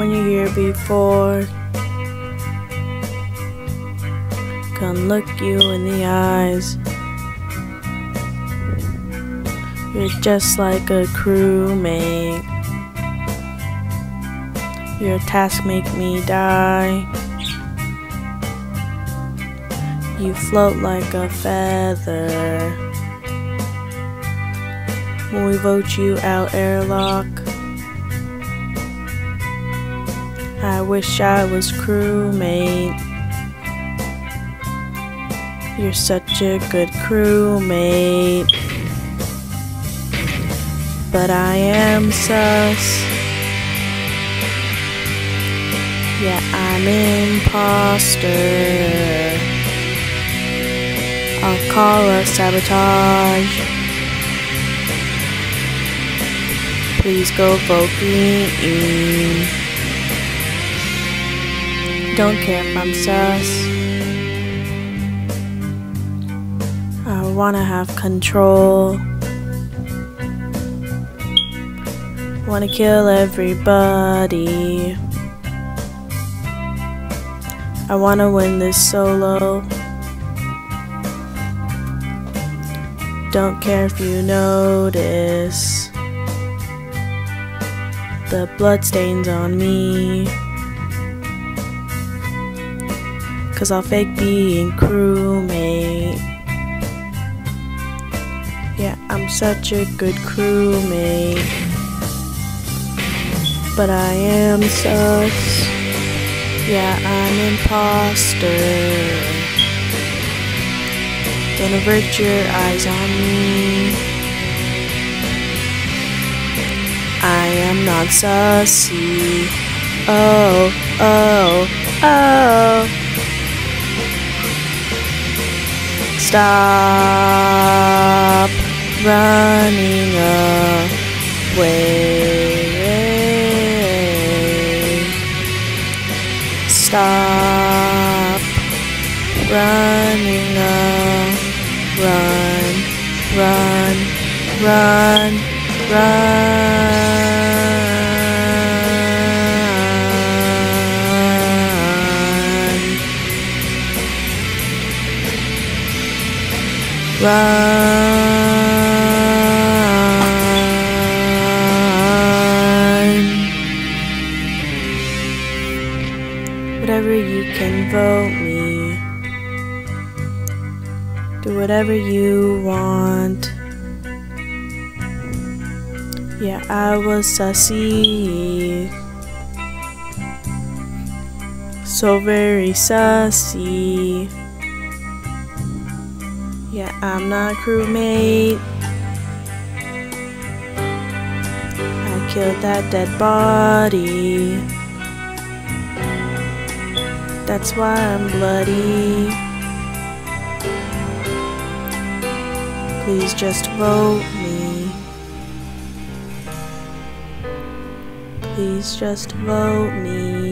when you're here before. Can look you in the eyes. You're just like a crewmate. Your task make me die. You float like a feather. When we vote you out airlock. I wish I was crewmate. You're such a good crewmate. But I am sus. Yeah, I'm imposter. I'll call us sabotage. Please go vote me. Don't care if I'm sus. I wanna have control. Wanna kill everybody. I wanna win this solo. Don't care if you notice the bloodstains on me. Cause I'll fake being crewmate. Yeah, I'm such a good crewmate. But I am sus. Yeah, I'm imposter. Don't avert your eyes on me. I am not sussy. Oh, oh, oh. Stop running away. Stop running away. Run, run, run, run. Run. Whatever you can vote me. Do whatever you want. Yeah, I was sussy. So very sussy. Yeah, I'm not a crewmate. I killed that dead body. That's why I'm bloody. Please just vote me. Please just vote me.